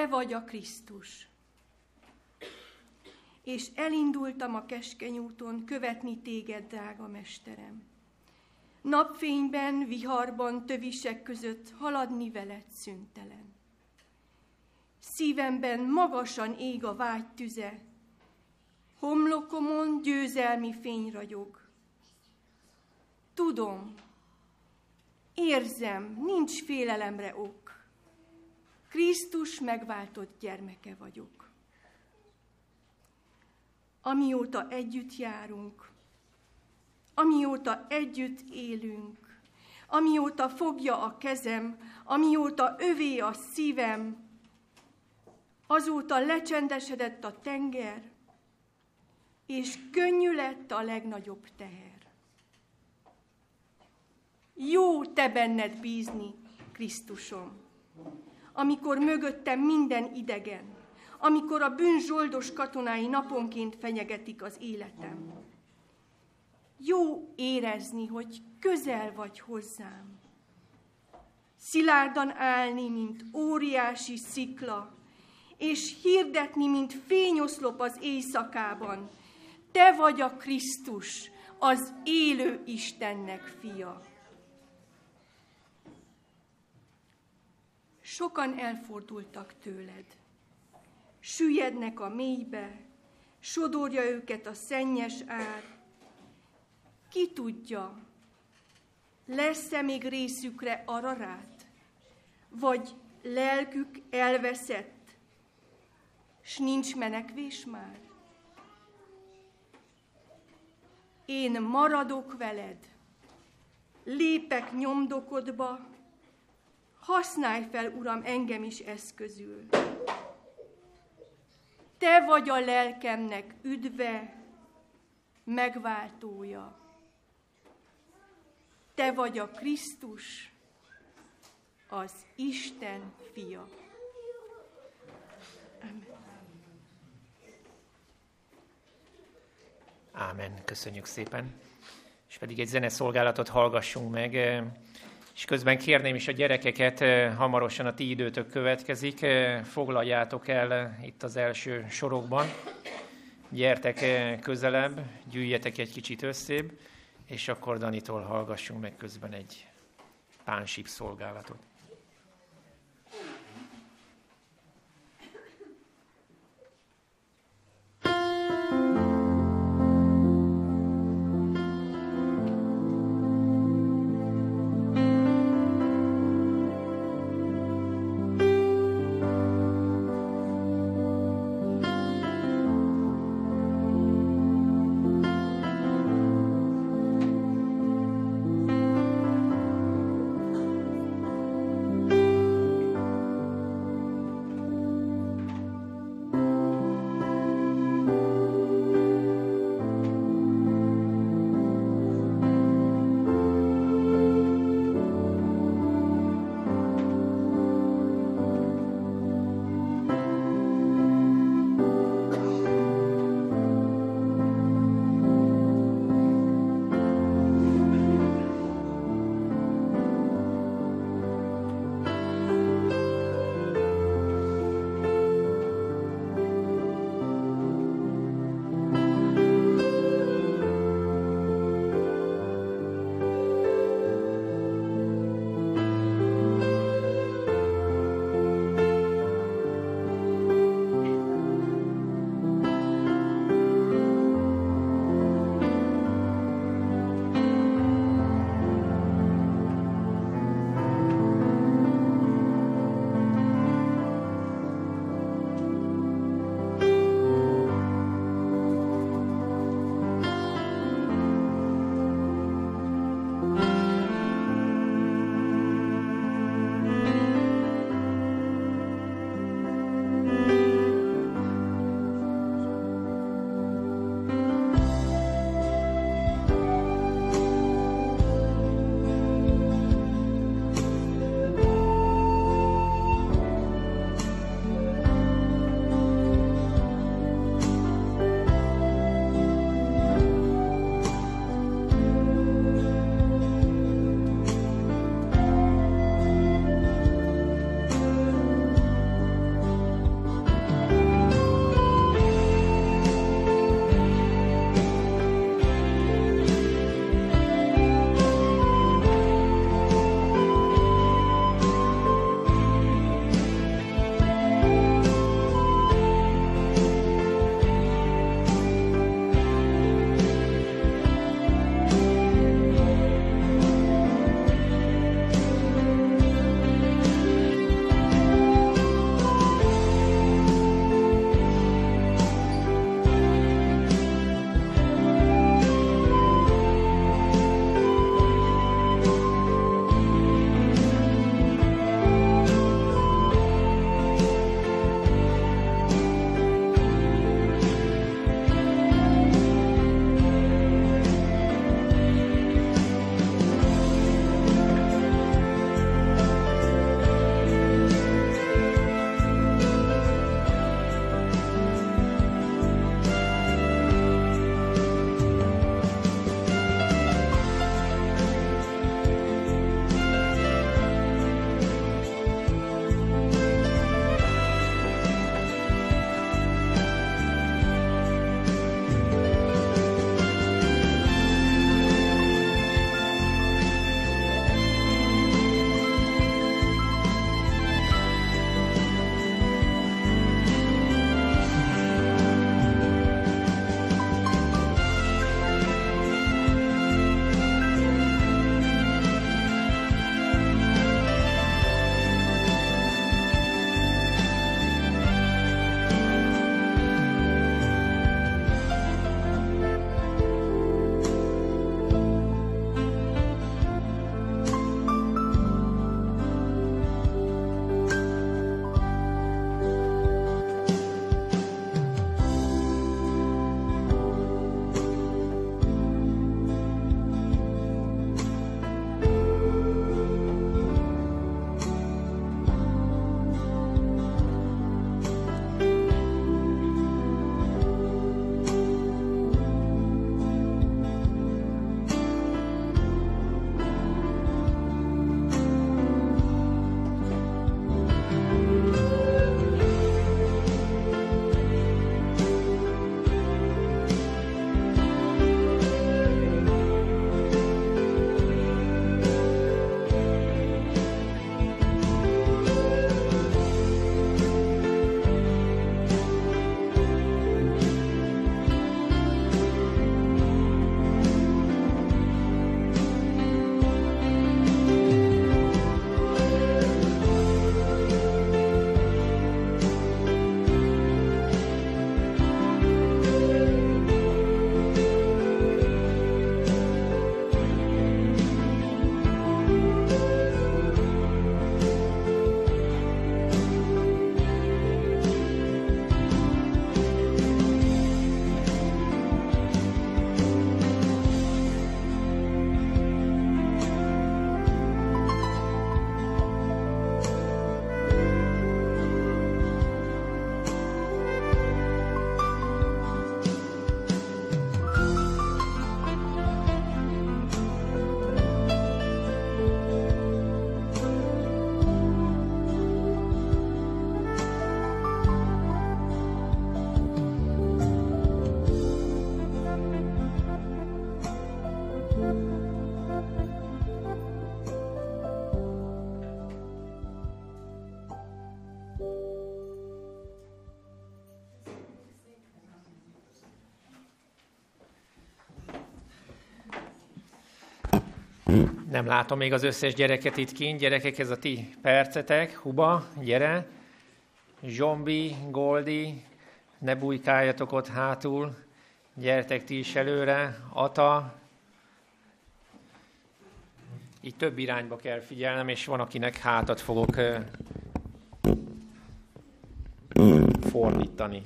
te vagy a Krisztus. És elindultam a keskeny úton követni téged, drága mesterem. Napfényben, viharban, tövisek között haladni veled szüntelen. Szívemben magasan ég a vágy tüze, homlokomon győzelmi fény ragyog. Tudom, érzem, nincs félelemre ok. Krisztus megváltott gyermeke vagyok. Amióta együtt járunk, amióta együtt élünk, amióta fogja a kezem, amióta övé a szívem, azóta lecsendesedett a tenger, és könnyű lett a legnagyobb teher. Jó te benned bízni, Krisztusom, amikor mögöttem minden idegen, amikor a bűnzsoldos katonái naponként fenyegetik az életem. Jó érezni, hogy közel vagy hozzám. Szilárdan állni, mint óriási szikla, és hirdetni, mint fényoszlop az éjszakában. Te vagy a Krisztus, az élő Istennek fia. Sokan elfordultak tőled. Süllyednek a mélybe, sodorja őket a szennyes ár. Ki tudja, lesz-e még részükre ararát, vagy lelkük elveszett, s nincs menekvés már? Én maradok veled, lépek nyomdokodba, használj fel, Uram, engem is eszközül. Te vagy a lelkemnek üdve, megváltója. Te vagy a Krisztus, az Isten fia. Amen. Ámen. Köszönjük szépen. És pedig egy zeneszolgálatot hallgassunk meg. És közben kérném is a gyerekeket, hamarosan a ti időtök következik, foglaljátok el itt az első sorokban, gyertek közelebb, gyűjjetek egy kicsit összébb, és akkor Danitól hallgassunk meg közben egy pánsip szolgálatot. Nem látom még az összes gyereket itt kint. Gyerekek, ez a ti percetek. Huba, gyere. Zsombi, Goldi, ne bujkáljatok ott hátul. Gyertek ti is előre. Ata. Így több irányba kell figyelnem, és van, akinek hátat fogok fordítani.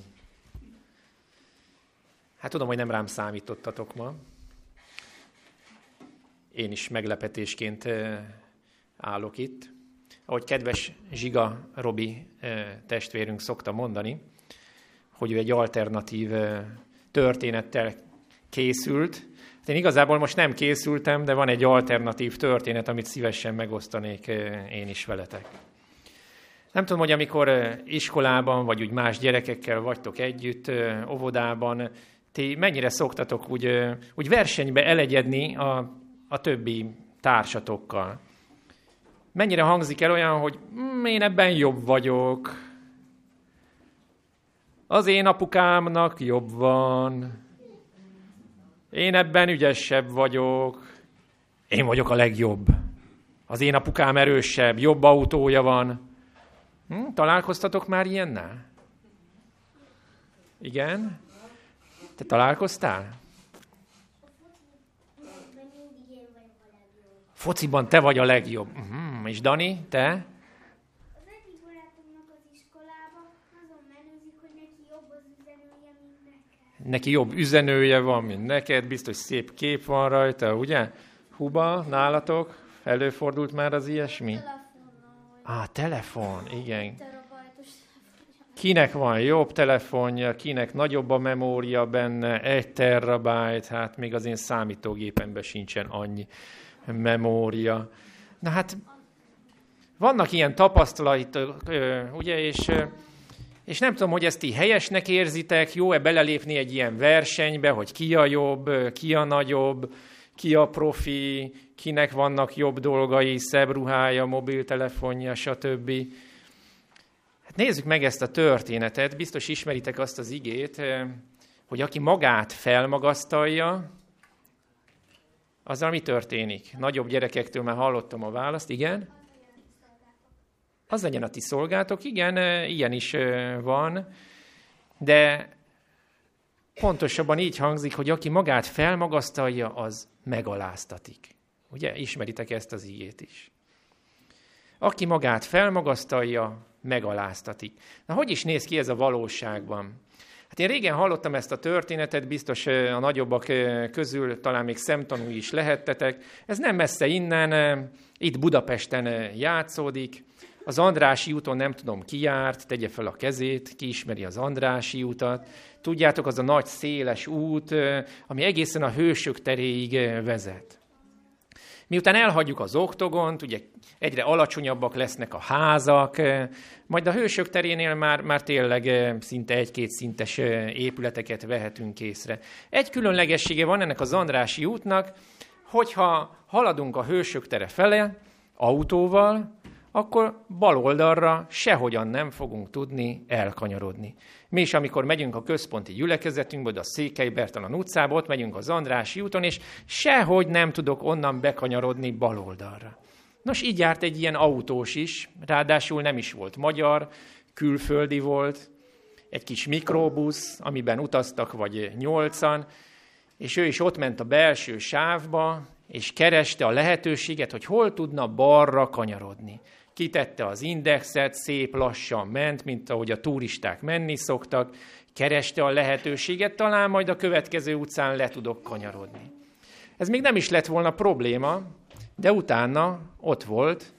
Hát tudom, hogy nem rám számítottatok ma. Én is meglepetésként állok itt. Ahogy kedves Zsiga Robi testvérünk szokta mondani, hogy ő egy alternatív történettel készült. Hát én igazából most nem készültem, de van egy alternatív történet, amit szívesen megosztanék én is veletek. Nem tudom, hogy amikor iskolában, vagy úgy más gyerekekkel vagytok együtt, óvodában, ti mennyire szoktatok úgy, úgy versenybe elegyedni a, a többi társatokkal. Mennyire hangzik el olyan, hogy mm, én ebben jobb vagyok, az én apukámnak jobb van, én ebben ügyesebb vagyok, én vagyok a legjobb. Az én apukám erősebb, jobb autója van. Hm, találkoztatok már ilyennel? Igen? Te találkoztál? Fociban te vagy a legjobb. Uh-huh. És Dani, te? neki jobb üzenője van, mint neked, biztos szép kép van rajta, ugye? Huba, nálatok? Előfordult már az ilyesmi? Á, telefon, igen. Kinek van jobb telefonja, kinek nagyobb a memória benne, egy terabájt, hát még az én számítógépemben sincsen annyi memória. Na hát, vannak ilyen tapasztalatok, ugye, és, és nem tudom, hogy ezt ti helyesnek érzitek, jó-e belelépni egy ilyen versenybe, hogy ki a jobb, ki a nagyobb, ki a profi, kinek vannak jobb dolgai, szebb ruhája, mobiltelefonja, stb. Hát nézzük meg ezt a történetet, biztos ismeritek azt az igét, hogy aki magát felmagasztalja, azzal mi történik? Nagyobb gyerekektől már hallottam a választ, igen? Az legyen a ti szolgátok, igen, ilyen is van, de pontosabban így hangzik, hogy aki magát felmagasztalja, az megaláztatik. Ugye, ismeritek ezt az igét is. Aki magát felmagasztalja, megaláztatik. Na, hogy is néz ki ez a valóságban? Hát én régen hallottam ezt a történetet, biztos a nagyobbak közül talán még szemtanúi is lehettetek. Ez nem messze innen, itt Budapesten játszódik. Az Andrási úton nem tudom ki járt, tegye fel a kezét, ki ismeri az Andrási utat. Tudjátok, az a nagy széles út, ami egészen a hősök teréig vezet. Miután elhagyjuk az oktogont, ugye egyre alacsonyabbak lesznek a házak, majd a hősök terénél már, már tényleg szinte egy-két szintes épületeket vehetünk észre. Egy különlegessége van ennek az Andrási útnak, hogyha haladunk a hősök tere fele autóval, akkor bal oldalra sehogyan nem fogunk tudni elkanyarodni. Mi is, amikor megyünk a központi gyülekezetünkbe, a Székely Bertalan utcába, ott megyünk az Andrási úton, és sehogy nem tudok onnan bekanyarodni bal oldalra. Nos, így járt egy ilyen autós is, ráadásul nem is volt magyar, külföldi volt, egy kis mikrobusz, amiben utaztak vagy nyolcan, és ő is ott ment a belső sávba, és kereste a lehetőséget, hogy hol tudna balra kanyarodni kitette az indexet, szép lassan ment, mint ahogy a turisták menni szoktak, kereste a lehetőséget, talán majd a következő utcán le tudok kanyarodni. Ez még nem is lett volna probléma, de utána ott volt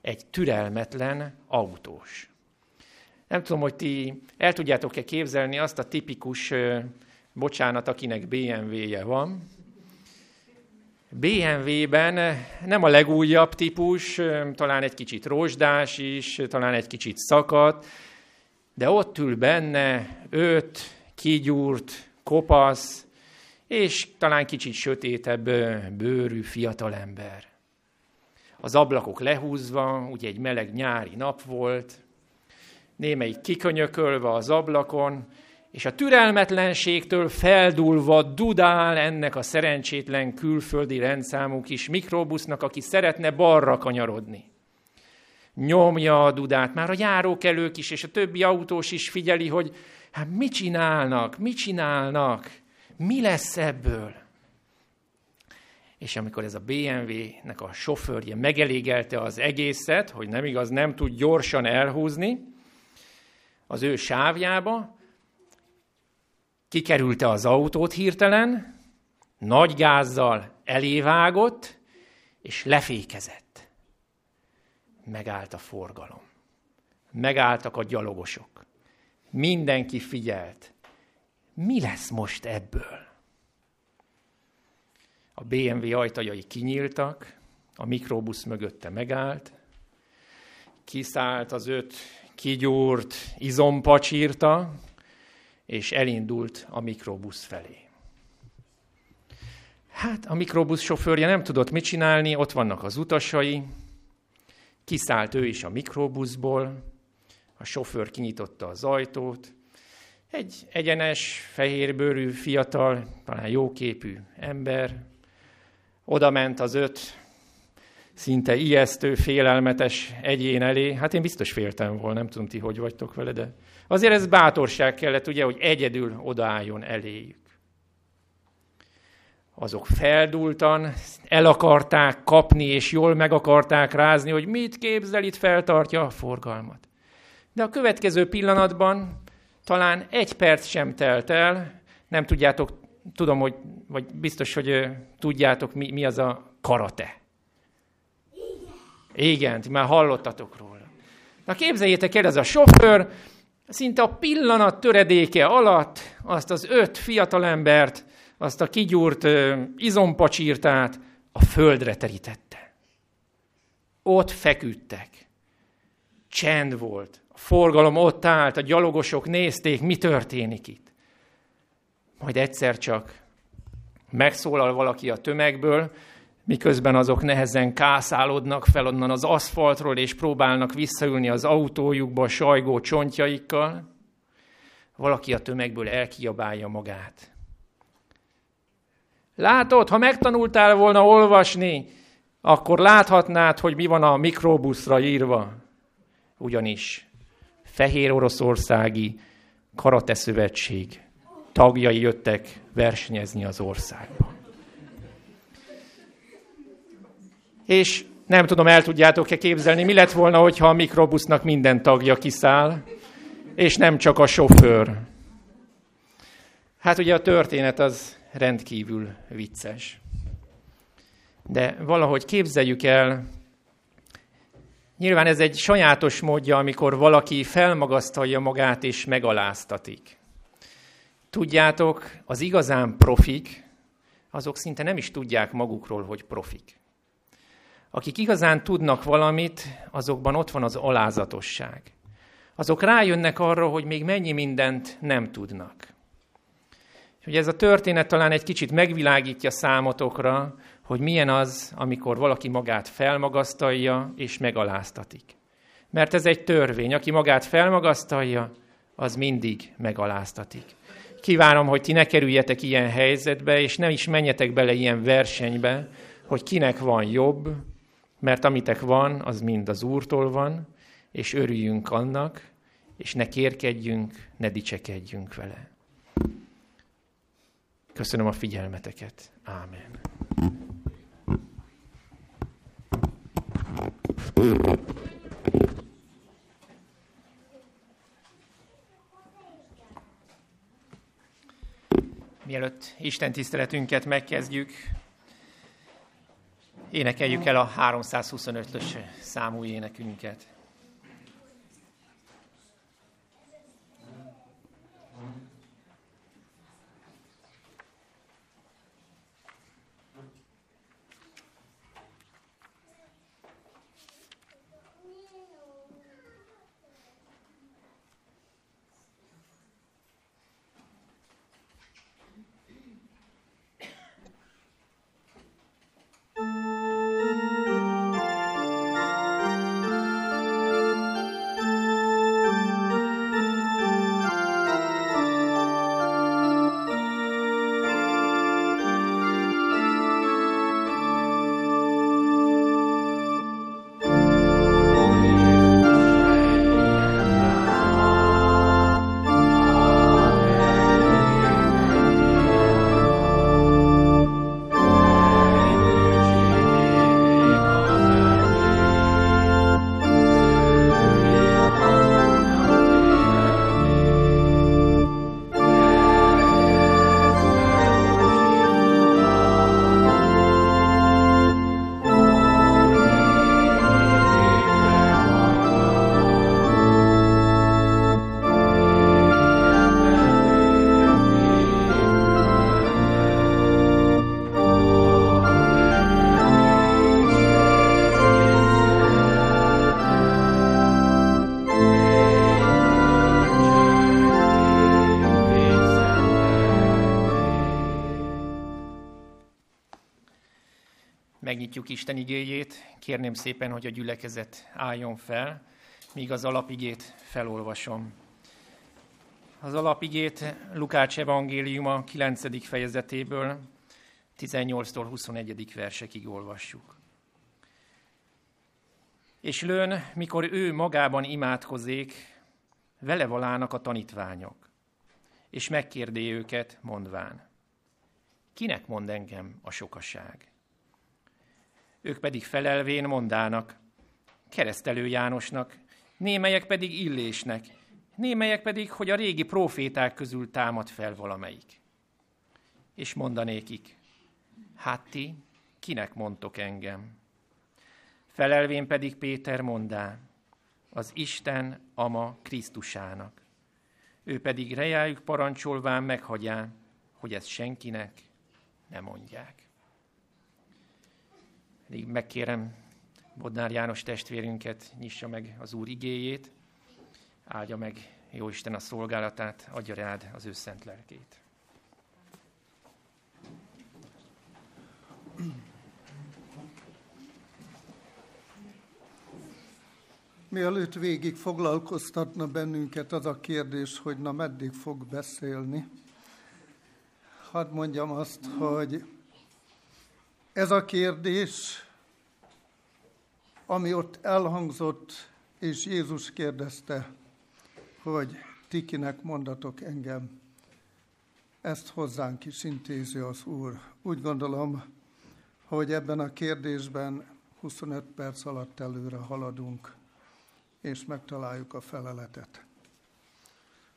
egy türelmetlen autós. Nem tudom, hogy ti el tudjátok-e képzelni azt a tipikus, bocsánat, akinek BMW-je van, BMW-ben nem a legújabb típus, talán egy kicsit rozsdás is, talán egy kicsit szakadt, de ott ül benne öt kigyúrt, kopasz, és talán kicsit sötétebb bőrű fiatalember. Az ablakok lehúzva, ugye egy meleg nyári nap volt, némelyik kikönyökölve az ablakon, és a türelmetlenségtől feldulva dudál ennek a szerencsétlen külföldi rendszámú kis mikrobusznak, aki szeretne balra kanyarodni. Nyomja a dudát, már a járókelők is, és a többi autós is figyeli, hogy hát mit csinálnak, mit csinálnak, mi lesz ebből. És amikor ez a BMW-nek a sofőrje megelégelte az egészet, hogy nem igaz, nem tud gyorsan elhúzni az ő sávjába, kikerülte az autót hirtelen, nagy gázzal elévágott, és lefékezett. Megállt a forgalom. Megálltak a gyalogosok. Mindenki figyelt. Mi lesz most ebből? A BMW ajtajai kinyíltak, a mikrobusz mögötte megállt, kiszállt az öt kigyúrt izompacsírta, és elindult a mikrobusz felé. Hát a mikrobusz sofőrje nem tudott mit csinálni, ott vannak az utasai, kiszállt ő is a mikrobuszból, a sofőr kinyitotta az ajtót, egy egyenes, fehérbőrű, fiatal, talán jóképű ember, oda ment az öt szinte ijesztő, félelmetes egyén elé. Hát én biztos féltem volna, nem tudom ti, hogy vagytok vele, de azért ez bátorság kellett, ugye, hogy egyedül odaálljon eléjük. Azok feldultan, el akarták kapni, és jól meg akarták rázni, hogy mit képzel, itt feltartja a forgalmat. De a következő pillanatban talán egy perc sem telt el, nem tudjátok, tudom, hogy, vagy biztos, hogy tudjátok, mi, mi az a karate. Igen, már hallottatok róla. Na képzeljétek el, ez a sofőr szinte a pillanat töredéke alatt azt az öt fiatalembert, azt a kigyúrt izompacsírtát a földre terítette. Ott feküdtek. Csend volt. A forgalom ott állt, a gyalogosok nézték, mi történik itt. Majd egyszer csak megszólal valaki a tömegből, miközben azok nehezen kászálódnak fel onnan az aszfaltról, és próbálnak visszaülni az autójukba sajgó csontjaikkal, valaki a tömegből elkiabálja magát. Látod, ha megtanultál volna olvasni, akkor láthatnád, hogy mi van a mikrobuszra írva. Ugyanis Fehér Oroszországi Karate Szövetség tagjai jöttek versenyezni az országba. És nem tudom, el tudjátok-e képzelni, mi lett volna, hogyha a mikrobusznak minden tagja kiszáll, és nem csak a sofőr. Hát ugye a történet az rendkívül vicces. De valahogy képzeljük el, nyilván ez egy sajátos módja, amikor valaki felmagasztalja magát és megaláztatik. Tudjátok, az igazán profik, azok szinte nem is tudják magukról, hogy profik. Akik igazán tudnak valamit, azokban ott van az alázatosság. Azok rájönnek arra, hogy még mennyi mindent nem tudnak. Hogy ez a történet talán egy kicsit megvilágítja számotokra, hogy milyen az, amikor valaki magát felmagasztalja és megaláztatik. Mert ez egy törvény. Aki magát felmagasztalja, az mindig megaláztatik. Kívánom, hogy ti ne kerüljetek ilyen helyzetbe, és nem is menjetek bele ilyen versenybe, hogy kinek van jobb, mert amitek van, az mind az Úrtól van, és örüljünk annak, és ne kérkedjünk, ne dicsekedjünk vele. Köszönöm a figyelmeteket. Ámen. Mielőtt Isten tiszteletünket megkezdjük, énekeljük el a 325-ös számú énekünket. Megnyitjuk Isten igéjét. Kérném szépen, hogy a gyülekezet álljon fel, míg az alapigét felolvasom. Az alapigét Lukács evangéliuma 9. fejezetéből 18-tól 21. versekig olvassuk. És lőn, mikor ő magában imádkozik, vele valának a tanítványok, és megkérdé őket, mondván, kinek mond engem a sokaság? Ők pedig felelvén mondának, keresztelő Jánosnak, némelyek pedig Illésnek, némelyek pedig, hogy a régi proféták közül támad fel valamelyik. És mondanékik, hát ti, kinek mondtok engem? Felelvén pedig Péter mondá, az Isten ama Krisztusának. Ő pedig rejájuk parancsolván meghagyán, hogy ezt senkinek ne mondják. Pedig megkérem Bodnár János testvérünket, nyissa meg az Úr igéjét, áldja meg jó Isten a szolgálatát, adja rád az ő szent lelkét. Mielőtt végig foglalkoztatna bennünket az a kérdés, hogy na meddig fog beszélni, hadd mondjam azt, hogy ez a kérdés, ami ott elhangzott, és Jézus kérdezte, hogy ti kinek mondatok engem, ezt hozzánk is intézi az Úr. Úgy gondolom, hogy ebben a kérdésben 25 perc alatt előre haladunk, és megtaláljuk a feleletet.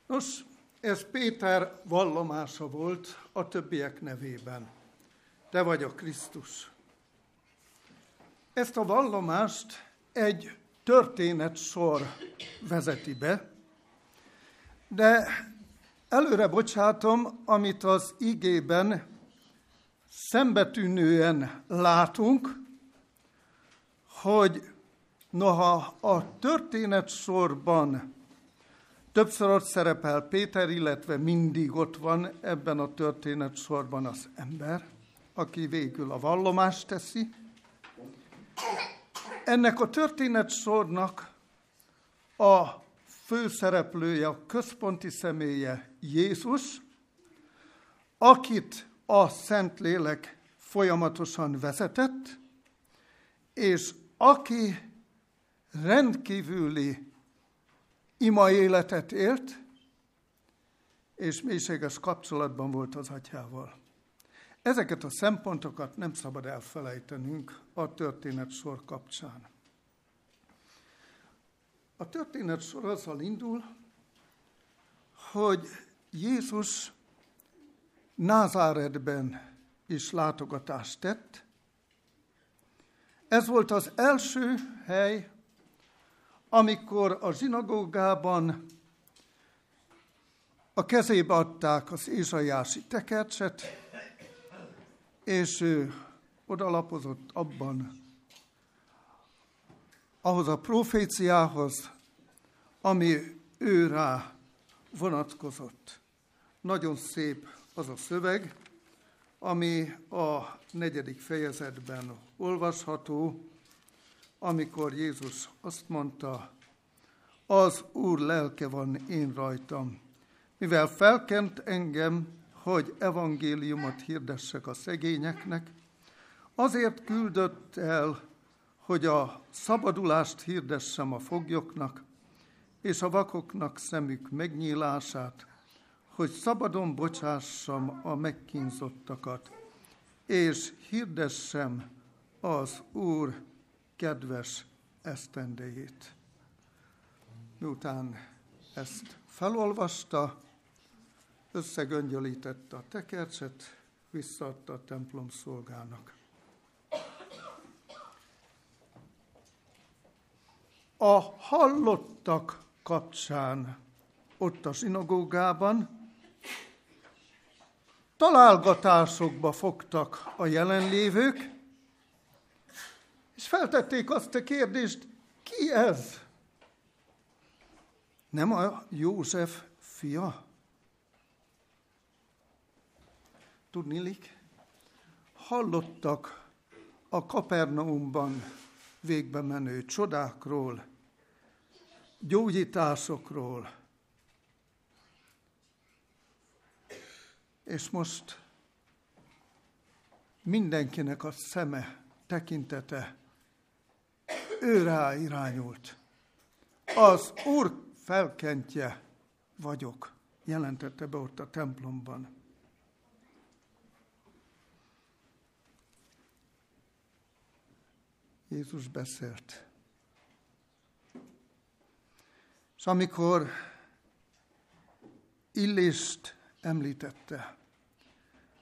Nos, ez Péter vallomása volt a többiek nevében. Te vagy a Krisztus. Ezt a vallomást egy történet sor vezeti be, de előre bocsátom, amit az igében szembetűnően látunk, hogy noha a történet sorban többször ott szerepel Péter, illetve mindig ott van ebben a történet sorban az ember, aki végül a vallomást teszi. Ennek a történet sornak a főszereplője, a központi személye Jézus, akit a Szentlélek folyamatosan vezetett, és aki rendkívüli ima életet élt, és mélységes kapcsolatban volt az atyával. Ezeket a szempontokat nem szabad elfelejtenünk a történet sor kapcsán. A történet sor azzal indul, hogy Jézus Názáretben is látogatást tett. Ez volt az első hely, amikor a zsinagógában a kezébe adták az Ézsaiási tekercset, és ő odalapozott abban, ahhoz a proféciához, ami ő rá vonatkozott. Nagyon szép az a szöveg, ami a negyedik fejezetben olvasható, amikor Jézus azt mondta, az Úr lelke van én rajtam, mivel felkent engem, hogy evangéliumot hirdessek a szegényeknek, azért küldött el, hogy a szabadulást hirdessem a foglyoknak, és a vakoknak szemük megnyílását, hogy szabadon bocsássam a megkínzottakat, és hirdessem az Úr kedves esztendejét. Miután ezt felolvasta, összegöngyölítette a tekercset, visszaadta a templom szolgának. A hallottak kapcsán ott a sinagógában találgatásokba fogtak a jelenlévők, és feltették azt a kérdést, ki ez? Nem a József fia? Tudnilik, hallottak a Kapernaumban végbe menő csodákról, gyógyításokról, és most mindenkinek a szeme, tekintete ő rá irányult. Az Úr felkentje vagyok, jelentette be ott a templomban. Jézus beszélt. És amikor Illést említette,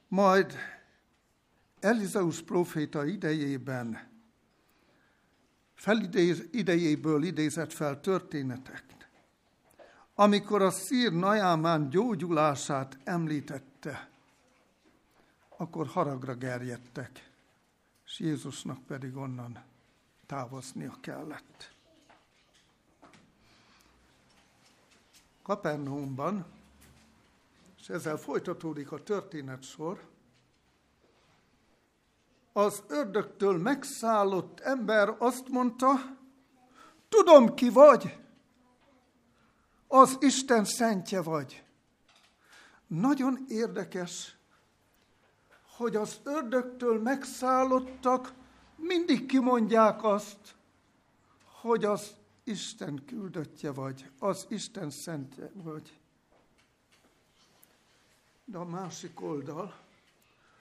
majd Elizeus proféta idejében felidéz, idejéből idézett fel történetek, amikor a szír Najámán gyógyulását említette, akkor haragra gerjedtek, és Jézusnak pedig onnan távoznia kellett. Kapernaumban, és ezzel folytatódik a történet sor, az ördögtől megszállott ember azt mondta, tudom ki vagy, az Isten szentje vagy. Nagyon érdekes, hogy az ördögtől megszállottak mindig kimondják azt, hogy az Isten küldöttje vagy, az Isten szentje vagy. De a másik oldal,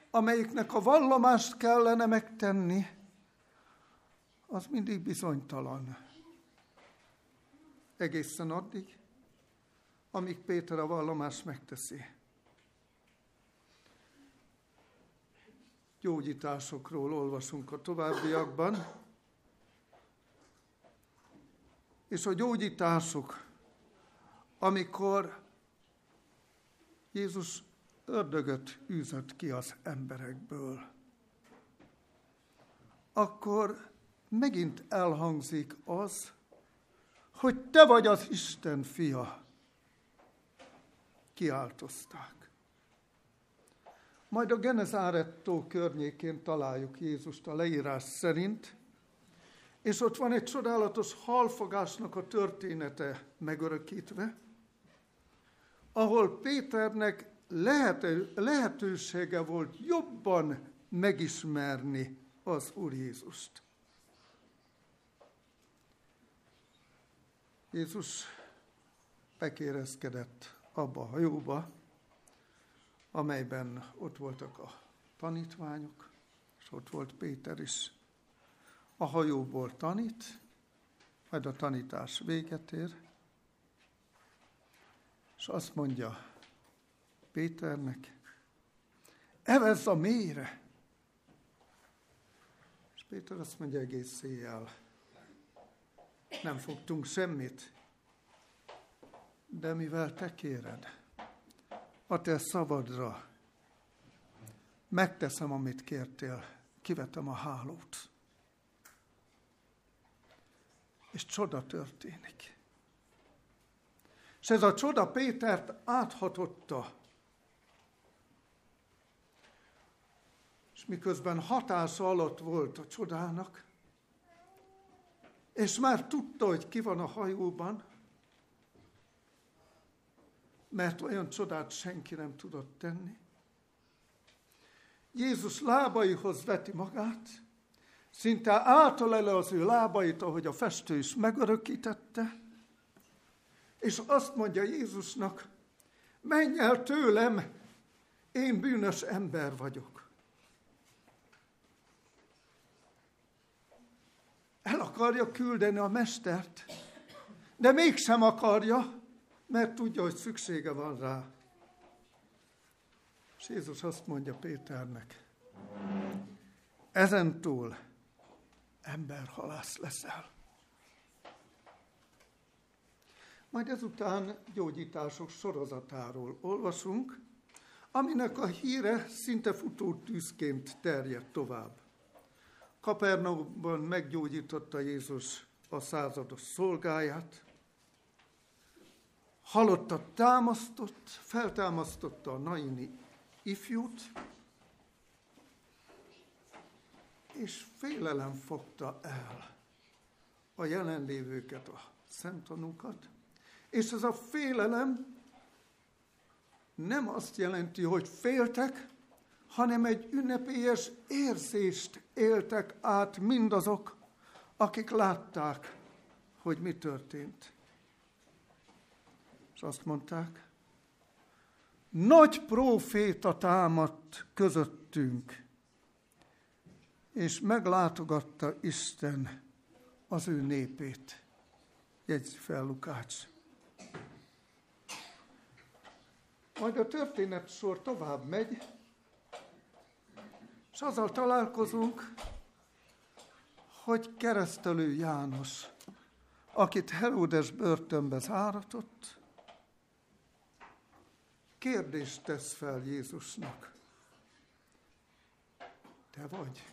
amelyiknek a vallomást kellene megtenni, az mindig bizonytalan. Egészen addig, amíg Péter a vallomást megteszi. Gyógyításokról olvasunk a továbbiakban, és a gyógyítások, amikor Jézus ördögöt űzött ki az emberekből, akkor megint elhangzik az, hogy te vagy az Isten fia. Kiáltozták. Majd a Genezárettó környékén találjuk Jézust a leírás szerint, és ott van egy csodálatos halfogásnak a története megörökítve, ahol Péternek lehető, lehetősége volt jobban megismerni az Úr Jézust. Jézus bekérezkedett abba a hajóba, amelyben ott voltak a tanítványok, és ott volt Péter is. A hajóból tanít, majd a tanítás véget ér, és azt mondja Péternek, evezz a mélyre. És Péter azt mondja egész éjjel, nem fogtunk semmit, de mivel te kéred, a te szabadra megteszem, amit kértél, kivetem a hálót. És csoda történik. És ez a csoda Pétert áthatotta. És miközben hatása alatt volt a csodának, és már tudta, hogy ki van a hajóban, mert olyan csodát senki nem tudott tenni. Jézus lábaihoz veti magát, szinte átalele az ő lábait, ahogy a festő is megörökítette, és azt mondja Jézusnak, menj el tőlem, én bűnös ember vagyok. El akarja küldeni a mestert, de mégsem akarja, mert tudja, hogy szüksége van rá. És Jézus azt mondja Péternek, ezentúl emberhalász leszel. Majd ezután gyógyítások sorozatáról olvasunk, aminek a híre szinte futó tűzként terjedt tovább. Kapernaumban meggyógyította Jézus a százados szolgáját, halottat támasztott, feltámasztotta a naini ifjút, és félelem fogta el a jelenlévőket, a szemtanúkat, és ez a félelem nem azt jelenti, hogy féltek, hanem egy ünnepélyes érzést éltek át mindazok, akik látták, hogy mi történt. És azt mondták, nagy próféta támadt közöttünk, és meglátogatta Isten az ő népét. Jegyzi fel Lukács. Majd a történet sor tovább megy, és azzal találkozunk, hogy keresztelő János, akit Herodes börtönbe záratott, kérdést tesz fel Jézusnak. Te vagy.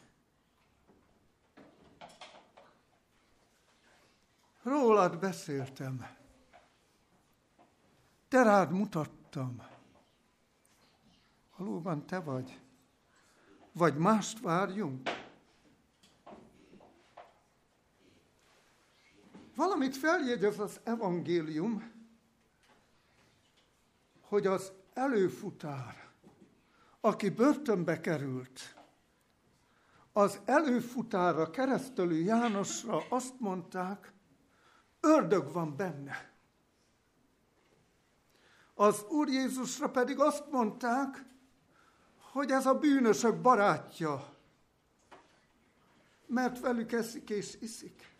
Rólad beszéltem. Te rád mutattam. Valóban te vagy. Vagy mást várjunk? Valamit feljegyez az evangélium, hogy az előfutár, aki börtönbe került, az előfutára, keresztelő Jánosra azt mondták, ördög van benne. Az Úr Jézusra pedig azt mondták, hogy ez a bűnösök barátja, mert velük eszik és iszik.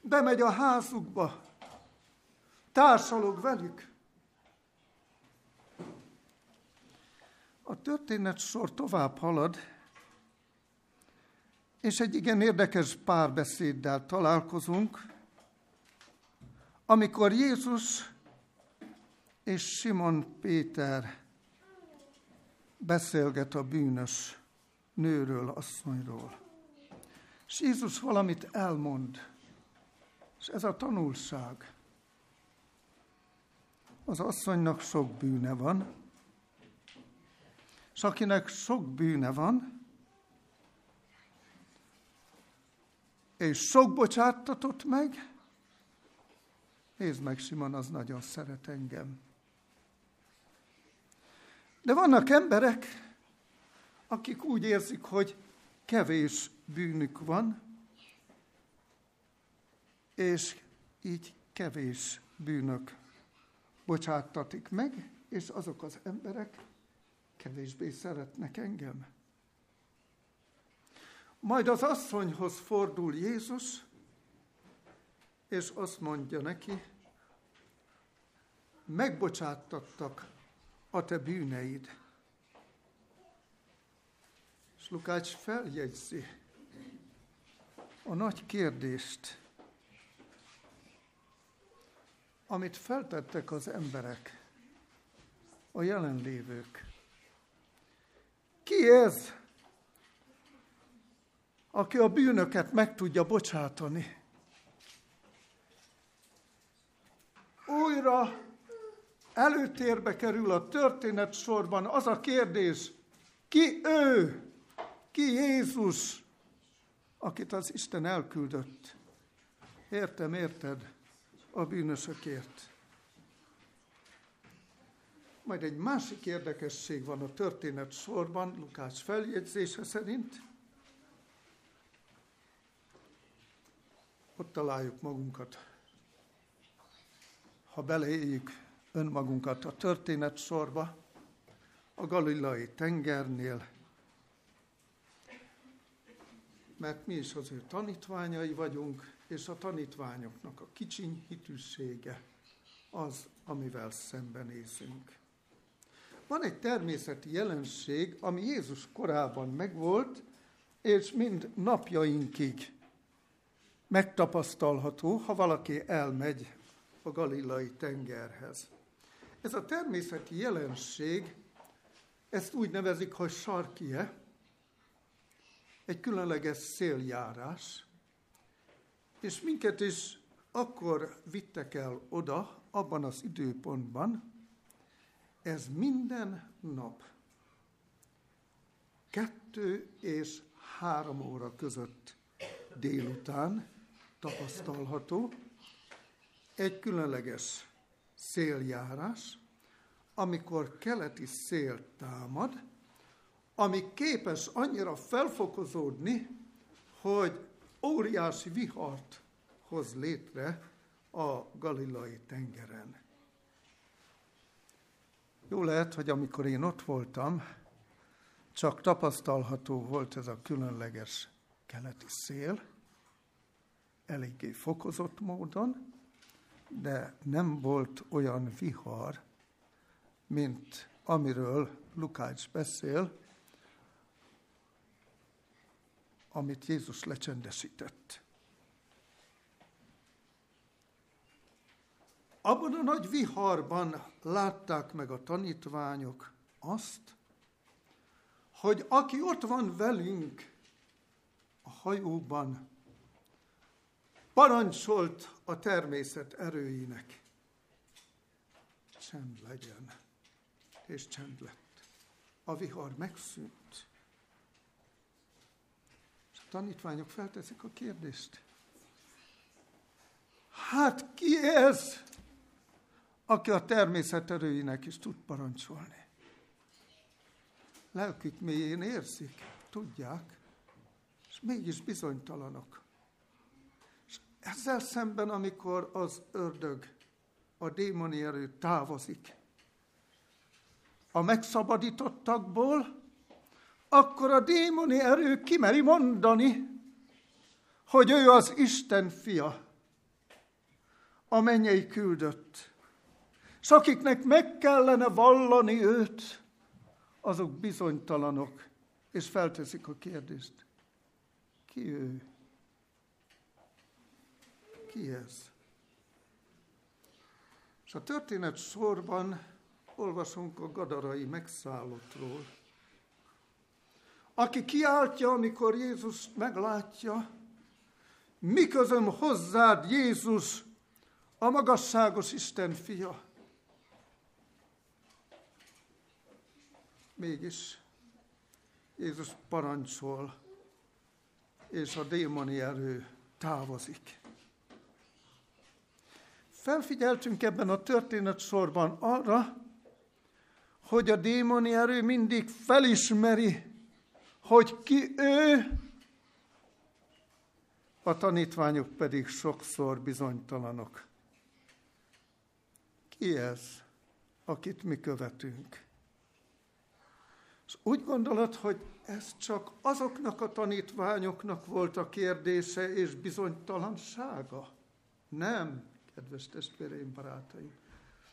Bemegy a házukba, társalog velük. A történet sor tovább halad, és egy igen érdekes párbeszéddel találkozunk, amikor Jézus és Simon Péter beszélget a bűnös nőről, asszonyról. És Jézus valamit elmond, és ez a tanulság. Az asszonynak sok bűne van, és akinek sok bűne van, és sok bocsáttatott meg, nézd meg, Simon, az nagyon szeret engem. De vannak emberek, akik úgy érzik, hogy kevés bűnük van, és így kevés bűnök bocsáttatik meg, és azok az emberek kevésbé szeretnek engem. Majd az asszonyhoz fordul Jézus, és azt mondja neki, megbocsáttattak a te bűneid. És Lukács feljegyzi a nagy kérdést, amit feltettek az emberek, a jelenlévők. Ki ez, aki a bűnöket meg tudja bocsátani? Újra előtérbe kerül a történet sorban az a kérdés, ki ő, ki Jézus, akit az Isten elküldött. Értem, érted? A bűnösökért. Majd egy másik érdekesség van a történet sorban, Lukács feljegyzése szerint. Ott találjuk magunkat. Ha beleéljük önmagunkat a történet sorba, a galilai tengernél, mert mi is az ő tanítványai vagyunk, és a tanítványoknak a kicsiny hitűsége az, amivel szembenézünk. Van egy természeti jelenség, ami Jézus korában megvolt, és mind napjainkig megtapasztalható, ha valaki elmegy a galilai tengerhez. Ez a természeti jelenség, ezt úgy nevezik, hogy sarkie, egy különleges széljárás, és minket is akkor vittek el oda, abban az időpontban, ez minden nap kettő és három óra között délután tapasztalható, egy különleges széljárás, amikor keleti szél támad, ami képes annyira felfokozódni, hogy óriási vihart hoz létre a Galilai tengeren. Jó lehet, hogy amikor én ott voltam, csak tapasztalható volt ez a különleges keleti szél, eléggé fokozott módon, de nem volt olyan vihar, mint amiről Lukács beszél, amit Jézus lecsendesített. Abban a nagy viharban látták meg a tanítványok azt, hogy aki ott van velünk a hajóban, parancsolt a természet erőinek. Csend legyen. És csend lett. A vihar megszűnt. És a tanítványok felteszik a kérdést. Hát ki ez, aki a természet erőinek is tud parancsolni? Lelkük mélyén érzik, tudják, és mégis bizonytalanok. Ezzel szemben, amikor az ördög, a démoni erő távozik a megszabadítottakból, akkor a démoni erő kimeri mondani, hogy ő az Isten fia, a mennyei küldött. És akiknek meg kellene vallani őt, azok bizonytalanok, és felteszik a kérdést. Ki ő? ki ez? És a történet sorban olvasunk a gadarai megszállottról, aki kiáltja, amikor Jézus meglátja, mi közöm hozzád, Jézus, a magasságos Isten fia. Mégis Jézus parancsol, és a démoni erő távozik. Felfigyeltünk ebben a történet sorban arra, hogy a démoni erő mindig felismeri, hogy ki ő, a tanítványok pedig sokszor bizonytalanok. Ki ez, akit mi követünk? Úgy gondolod, hogy ez csak azoknak a tanítványoknak volt a kérdése és bizonytalansága? Nem kedves testvéreim, barátaim.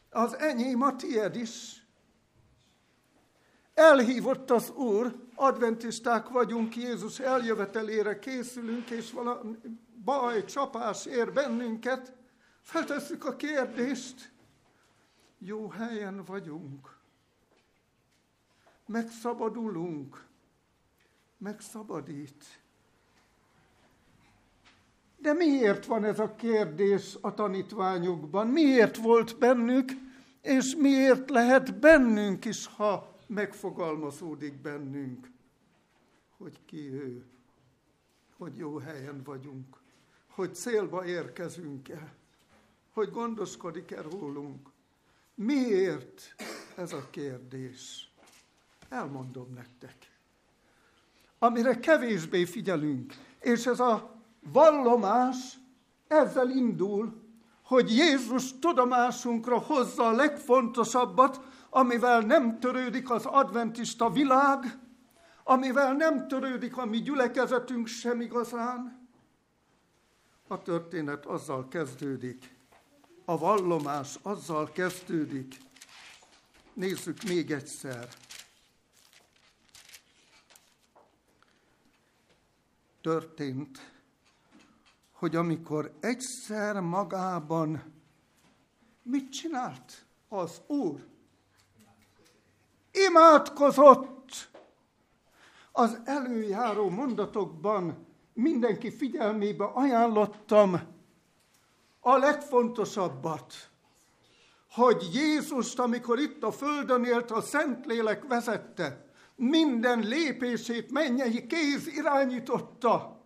Az enyém a tied is. Elhívott az Úr, adventisták vagyunk, Jézus eljövetelére készülünk, és valami baj, csapás ér bennünket. Feltesszük a kérdést, jó helyen vagyunk, megszabadulunk, megszabadít. De miért van ez a kérdés a tanítványokban? Miért volt bennük, és miért lehet bennünk is, ha megfogalmazódik bennünk, hogy ki ő, hogy jó helyen vagyunk, hogy célba érkezünk el, hogy gondoskodik-e rólunk. Miért ez a kérdés? Elmondom nektek. Amire kevésbé figyelünk, és ez a vallomás ezzel indul, hogy Jézus tudomásunkra hozza a legfontosabbat, amivel nem törődik az adventista világ, amivel nem törődik a mi gyülekezetünk sem igazán. A történet azzal kezdődik, a vallomás azzal kezdődik. Nézzük még egyszer. Történt hogy amikor egyszer magában mit csinált az Úr? Imádkozott! Az előjáró mondatokban mindenki figyelmébe ajánlottam a legfontosabbat, hogy Jézust, amikor itt a földön élt, a Szentlélek vezette, Minden lépését mennyei kéz irányította.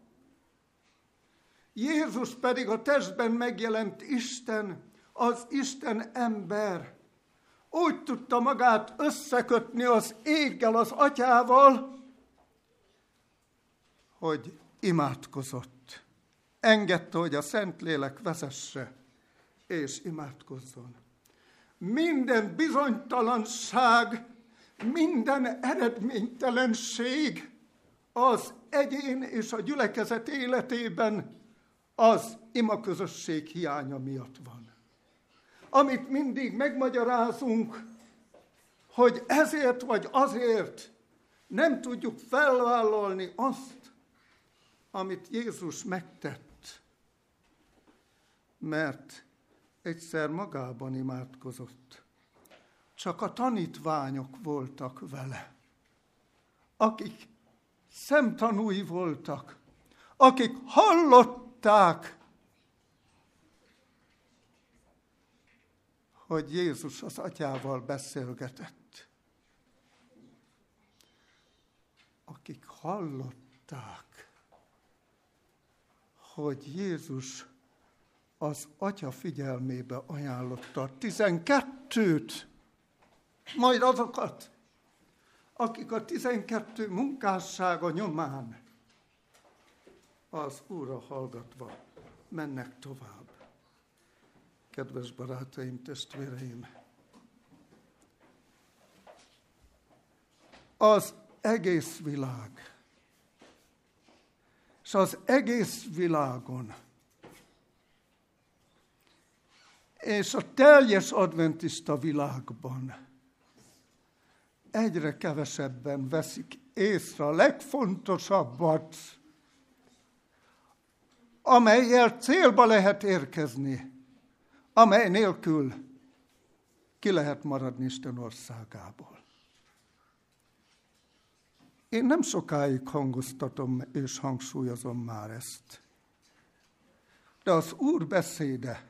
Jézus pedig a testben megjelent Isten, az Isten ember. Úgy tudta magát összekötni az éggel, az atyával, hogy imádkozott. Engedte, hogy a Szentlélek vezesse, és imádkozzon. Minden bizonytalanság, minden eredménytelenség az egyén és a gyülekezet életében az imaközösség hiánya miatt van. Amit mindig megmagyarázunk, hogy ezért vagy azért nem tudjuk felvállalni azt, amit Jézus megtett, mert egyszer magában imádkozott. Csak a tanítványok voltak vele, akik szemtanúi voltak, akik hallották, hogy Jézus az atyával beszélgetett. Akik hallották, hogy Jézus az atya figyelmébe ajánlotta a tizenkettőt, majd azokat, akik a tizenkettő munkássága nyomán az Úrra hallgatva mennek tovább. Kedves barátaim, testvéreim! Az egész világ, és az egész világon és a teljes adventista világban egyre kevesebben veszik észre a legfontosabbat, amelyel célba lehet érkezni, amely nélkül ki lehet maradni Isten országából. Én nem sokáig hangoztatom és hangsúlyozom már ezt. De az Úr beszéde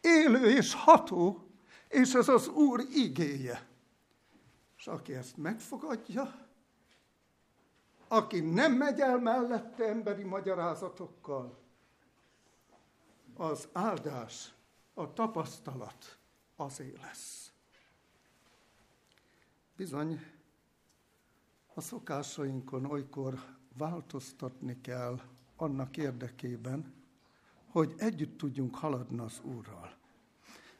élő és ható, és ez az Úr igéje. És aki ezt megfogadja, aki nem megy el mellette emberi magyarázatokkal, az áldás, a tapasztalat azé lesz. Bizony, a szokásainkon olykor változtatni kell annak érdekében, hogy együtt tudjunk haladni az Úrral.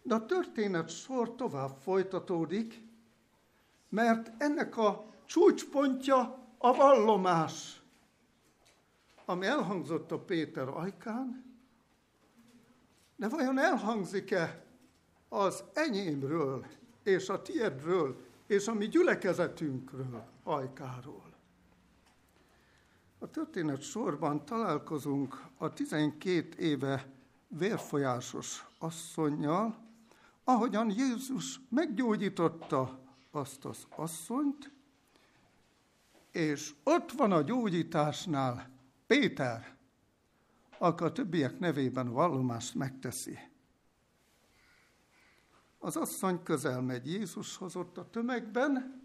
De a történet sor tovább folytatódik, mert ennek a csúcspontja a vallomás, ami elhangzott a Péter ajkán, de vajon elhangzik-e az enyémről és a tiedről és a mi gyülekezetünkről ajkáról? A történet sorban találkozunk a 12 éve vérfolyásos asszonynal, ahogyan Jézus meggyógyította azt az asszonyt, és ott van a gyógyításnál Péter, aki a többiek nevében vallomást megteszi. Az asszony közel megy Jézushoz ott a tömegben,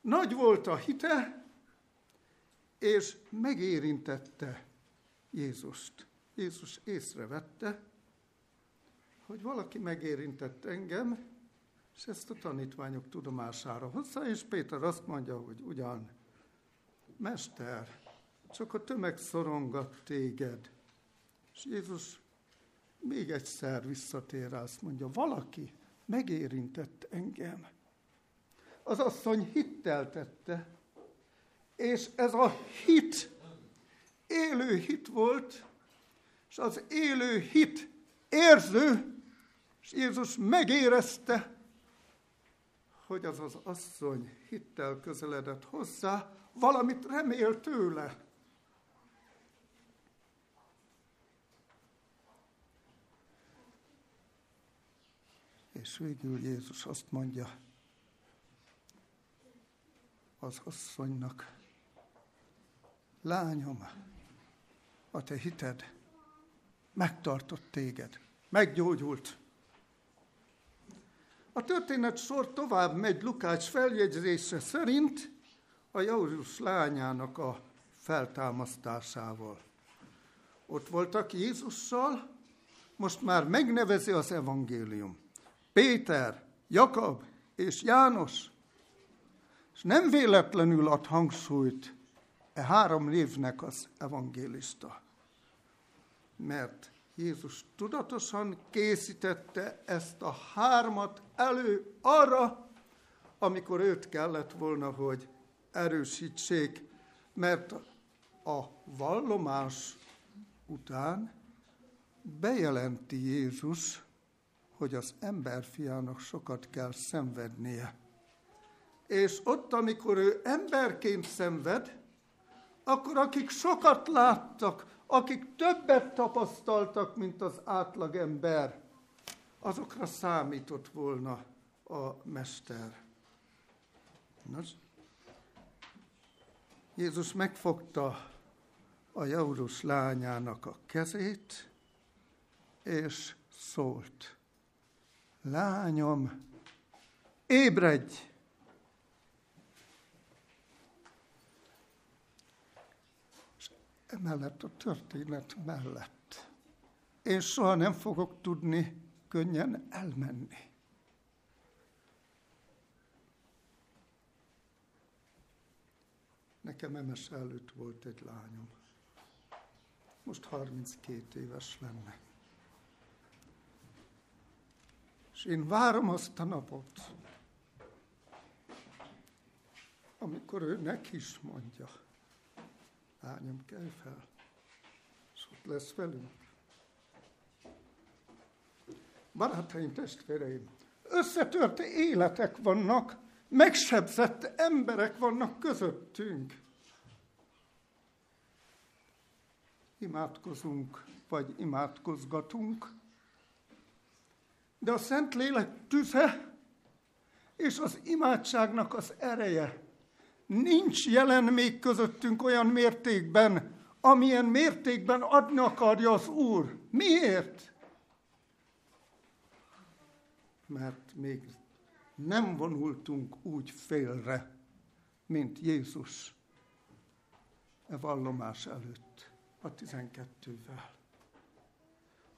nagy volt a hite, és megérintette Jézust. Jézus észrevette, hogy valaki megérintett engem, és ezt a tanítványok tudomására hozza, és Péter azt mondja, hogy ugyan, Mester, csak a tömeg szorongat téged. És Jézus még egyszer visszatér rá, azt mondja, valaki megérintett engem. Az asszony hittel tette, és ez a hit, élő hit volt, és az élő hit érző, és Jézus megérezte, hogy az az asszony hittel közeledett hozzá, valamit remél tőle. És végül Jézus azt mondja az asszonynak, lányom, a te hited megtartott téged, meggyógyult. A történet sor tovább megy Lukács feljegyzése szerint a Jaurus lányának a feltámasztásával. Ott voltak Jézussal, most már megnevezi az evangélium. Péter, Jakab és János. És nem véletlenül ad hangsúlyt e három névnek az evangélista. Mert Jézus tudatosan készítette ezt a hármat elő arra, amikor őt kellett volna, hogy erősítsék, mert a vallomás után bejelenti Jézus, hogy az emberfiának sokat kell szenvednie. És ott, amikor ő emberként szenved, akkor akik sokat láttak, akik többet tapasztaltak, mint az átlagember, azokra számított volna a mester. Nos, Jézus megfogta a Jaurus lányának a kezét, és szólt. Lányom, ébredj! És emellett a történet mellett én soha nem fogok tudni könnyen elmenni. Nekem emes előtt volt egy lányom. Most 32 éves lenne. És én várom azt a napot, amikor ő neki is mondja, lányom, kelj fel, és ott lesz velünk. Barátaim, testvéreim, összetört életek vannak, megsebzett emberek vannak közöttünk. Imádkozunk, vagy imádkozgatunk, de a Szentlélek tüze és az imádságnak az ereje nincs jelen még közöttünk olyan mértékben, amilyen mértékben adni akarja az Úr. Miért? Mert még nem vonultunk úgy félre, mint Jézus e vallomás előtt, a tizenkettővel.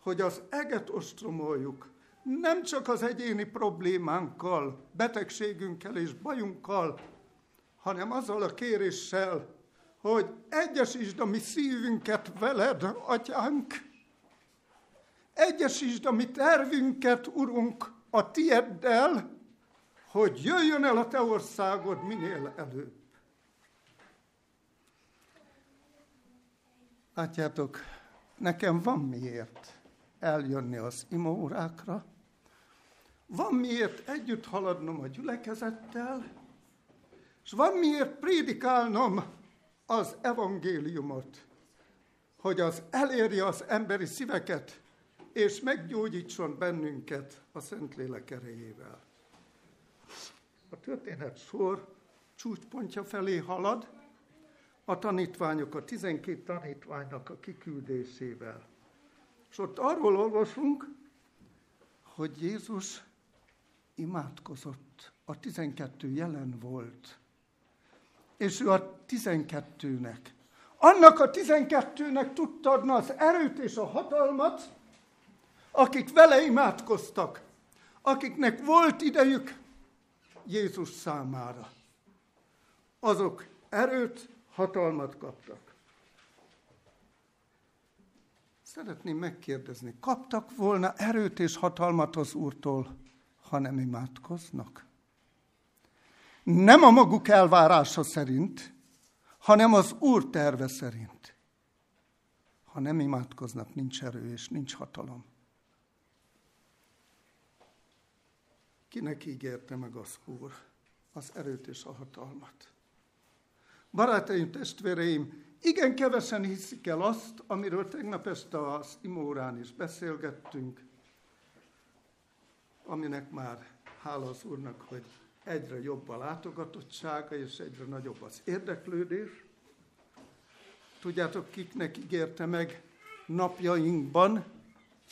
Hogy az eget ostromoljuk, nem csak az egyéni problémánkkal, betegségünkkel és bajunkkal, hanem azzal a kéréssel, hogy egyesítsd a mi szívünket veled, atyánk, egyesítsd a mi tervünket, urunk, a tieddel, hogy jöjjön el a te országod minél előbb. Látjátok, nekem van miért eljönni az imórákra, van miért együtt haladnom a gyülekezettel, és van miért prédikálnom az evangéliumot, hogy az elérje az emberi szíveket, és meggyógyítson bennünket a Szentlélek erejével. A történet sor csúcspontja felé halad, a tanítványok, a 12 tanítványnak a kiküldésével. És ott arról olvasunk, hogy Jézus imádkozott, a 12 jelen volt. És ő a 12-nek, annak a 12-nek tudta adni az erőt és a hatalmat, akik vele imádkoztak, akiknek volt idejük Jézus számára. Azok erőt, hatalmat kaptak. Szeretném megkérdezni, kaptak volna erőt és hatalmat az Úrtól, ha nem imádkoznak? Nem a maguk elvárása szerint, hanem az Úr terve szerint. Ha nem imádkoznak, nincs erő és nincs hatalom. Kinek ígérte meg az Úr az erőt és a hatalmat? Barátaim, testvéreim, igen kevesen hiszik el azt, amiről tegnap este az imórán is beszélgettünk, aminek már hála az Úrnak, hogy egyre jobb a látogatottsága, és egyre nagyobb az érdeklődés. Tudjátok, kiknek ígérte meg napjainkban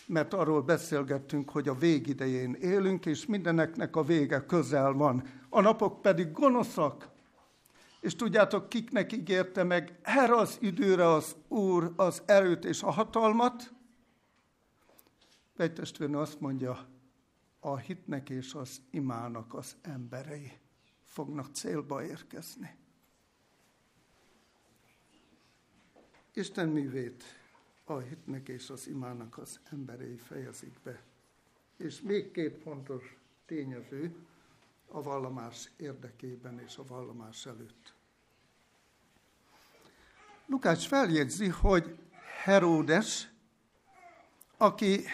mert arról beszélgettünk, hogy a végidején élünk, és mindeneknek a vége közel van. A napok pedig gonoszak. És tudjátok, kiknek ígérte meg erre az időre az Úr az erőt és a hatalmat? Egy testvérnő azt mondja, a hitnek és az imának az emberei fognak célba érkezni. Isten művét a hitnek és az imának az emberei fejezik be. És még két fontos tényező a vallomás érdekében és a vallomás előtt. Lukács feljegyzi, hogy Heródes, aki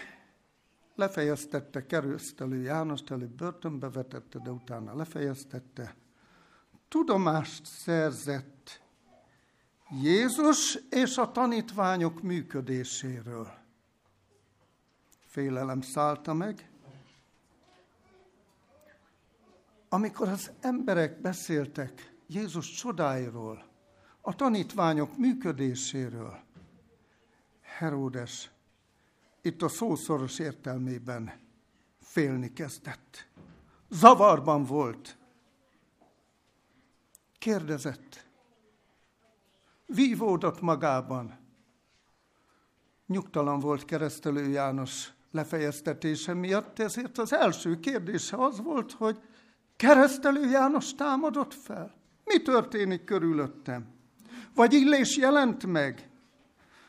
lefejeztette keresztelő Jánost, előbb börtönbe vetette, de utána lefejeztette, tudomást szerzett Jézus és a tanítványok működéséről. Félelem szállta meg, amikor az emberek beszéltek Jézus csodáiról, a tanítványok működéséről, Heródes itt a szószoros értelmében félni kezdett. Zavarban volt. Kérdezett. Vívódott magában. Nyugtalan volt keresztelő János lefejeztetése miatt, ezért az első kérdése az volt, hogy keresztelő János támadott fel? Mi történik körülöttem? Vagy illés jelent meg?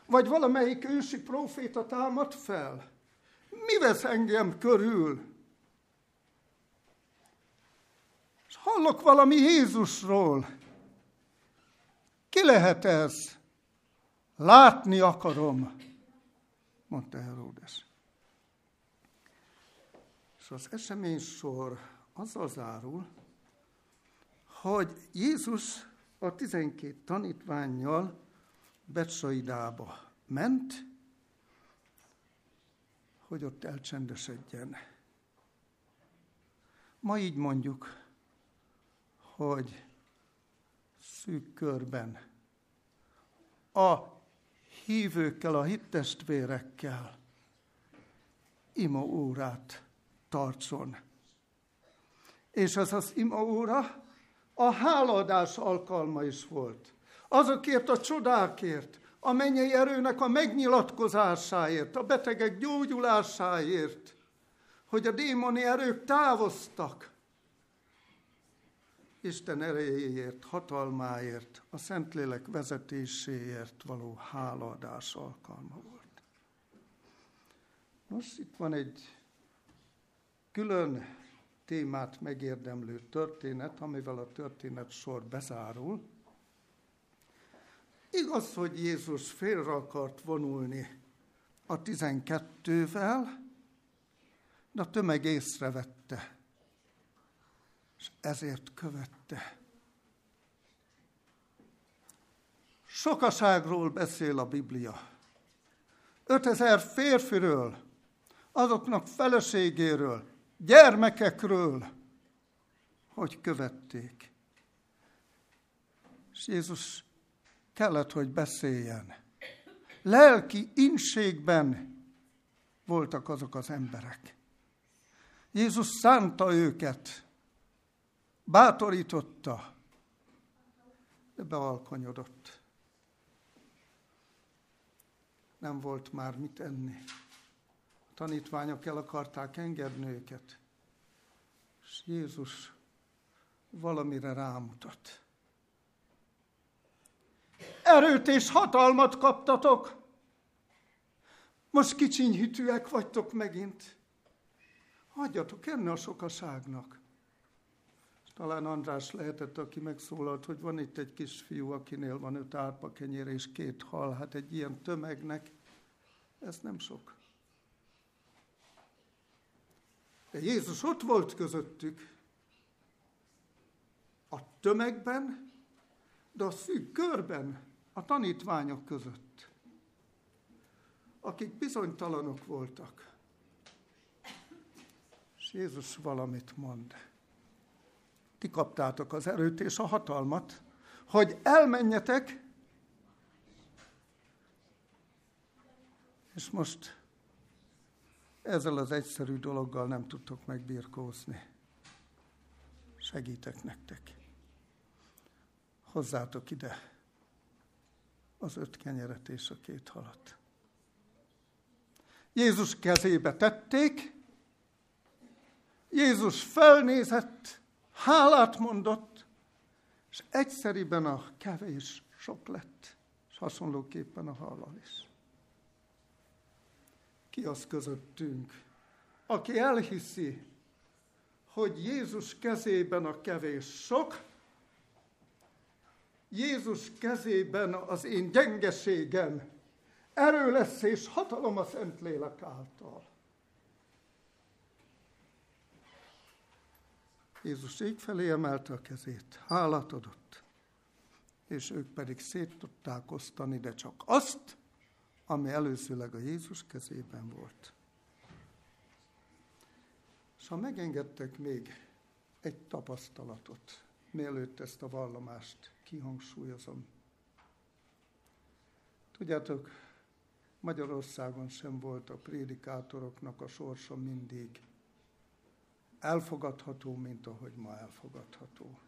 Vagy valamelyik ősi proféta támad fel? Mi vesz engem körül? És hallok valami Jézusról. Ki lehet ez? Látni akarom, mondta Heródes. És az esemény sor azzal zárul, hogy Jézus a tizenkét tanítványjal Betsaidába ment, hogy ott elcsendesedjen. Ma így mondjuk, hogy szűk körben a hívőkkel, a hittestvérekkel ima órát tartson. És ez az ima óra a háladás alkalma is volt azokért a csodákért, a mennyei erőnek a megnyilatkozásáért, a betegek gyógyulásáért, hogy a démoni erők távoztak. Isten erejéért, hatalmáért, a Szentlélek vezetéséért való hálaadás alkalma volt. Most itt van egy külön témát megérdemlő történet, amivel a történet sor bezárul. Igaz, hogy Jézus félre akart vonulni a tizenkettővel, de a tömeg észrevette, és ezért követte. Sokaságról beszél a Biblia. Ötezer férfiről, azoknak feleségéről, gyermekekről, hogy követték. És Jézus kellett, hogy beszéljen. Lelki inségben voltak azok az emberek. Jézus szánta őket, bátorította, de bealkonyodott. Nem volt már mit enni. A tanítványok el akarták engedni őket. És Jézus valamire rámutat erőt és hatalmat kaptatok. Most kicsinyhitűek vagytok megint. Hagyjatok enni a sokaságnak. Talán András lehetett, aki megszólalt, hogy van itt egy kisfiú, akinél van öt árpa kenyér és két hal. Hát egy ilyen tömegnek ez nem sok. De Jézus ott volt közöttük, a tömegben, de a szűk körben, a tanítványok között, akik bizonytalanok voltak. És Jézus valamit mond. Ti kaptátok az erőt és a hatalmat, hogy elmenjetek, és most ezzel az egyszerű dologgal nem tudtok megbirkózni. Segítek nektek. Hozzátok ide az öt kenyeret és a két halat. Jézus kezébe tették, Jézus felnézett, hálát mondott, és egyszeriben a kevés sok lett, és hasonlóképpen a halal is. Ki az közöttünk, aki elhiszi, hogy Jézus kezében a kevés sok, Jézus kezében az én gyengeségem erő lesz és hatalom a Szentlélek által. Jézus ég felé emelte a kezét, hálát adott, és ők pedig szét tudták osztani, de csak azt, ami előzőleg a Jézus kezében volt. És ha megengedtek még egy tapasztalatot, mielőtt ezt a vallomást kihangsúlyozom. Tudjátok, Magyarországon sem volt a prédikátoroknak a sorsa mindig elfogadható, mint ahogy ma elfogadható.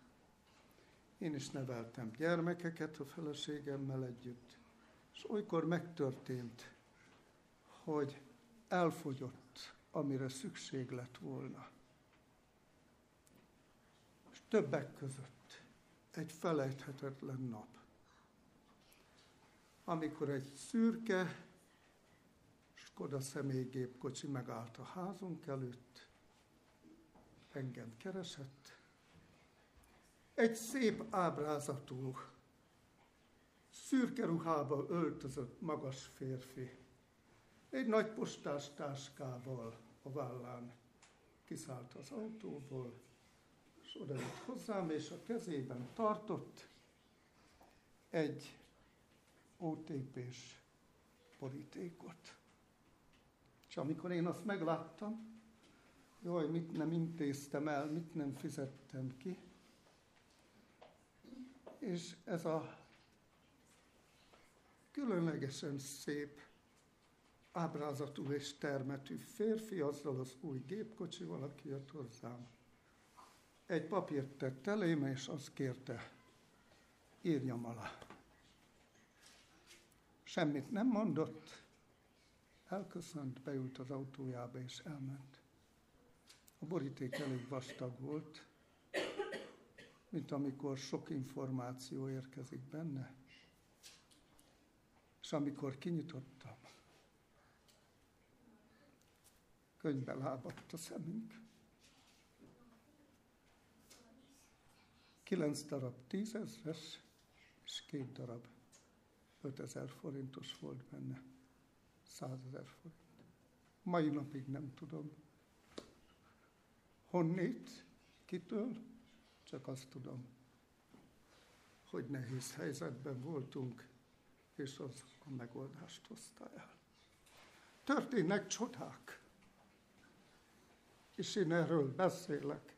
Én is neveltem gyermekeket a feleségemmel együtt, és olykor megtörtént, hogy elfogyott, amire szükség lett volna. Többek között egy felejthetetlen nap, amikor egy szürke Skoda személygépkocsi megállt a házunk előtt, engem keresett. Egy szép ábrázatú, szürke ruhába öltözött magas férfi, egy nagy postás táskával a vállán kiszállt az autóból, és odajött hozzám, és a kezében tartott egy OTP-s borítékot. És amikor én azt megláttam, jaj, mit nem intéztem el, mit nem fizettem ki. És ez a különlegesen szép ábrázatú és termetű férfi azzal az új gépkocsival, aki jött hozzám. Egy papírt tett elém, és azt kérte, írjam alá. Semmit nem mondott, elköszönt, beült az autójába és elment. A boríték elég vastag volt, mint amikor sok információ érkezik benne. És amikor kinyitottam, könyvbe lábadt a szemünk. Kilenc darab tízezres, és két darab ötezer forintos volt benne. Százezer forint. Mai napig nem tudom, Honnét? Kitől? Csak azt tudom, hogy nehéz helyzetben voltunk, és az a megoldást hozta el. Történnek csodák. És én erről beszélek,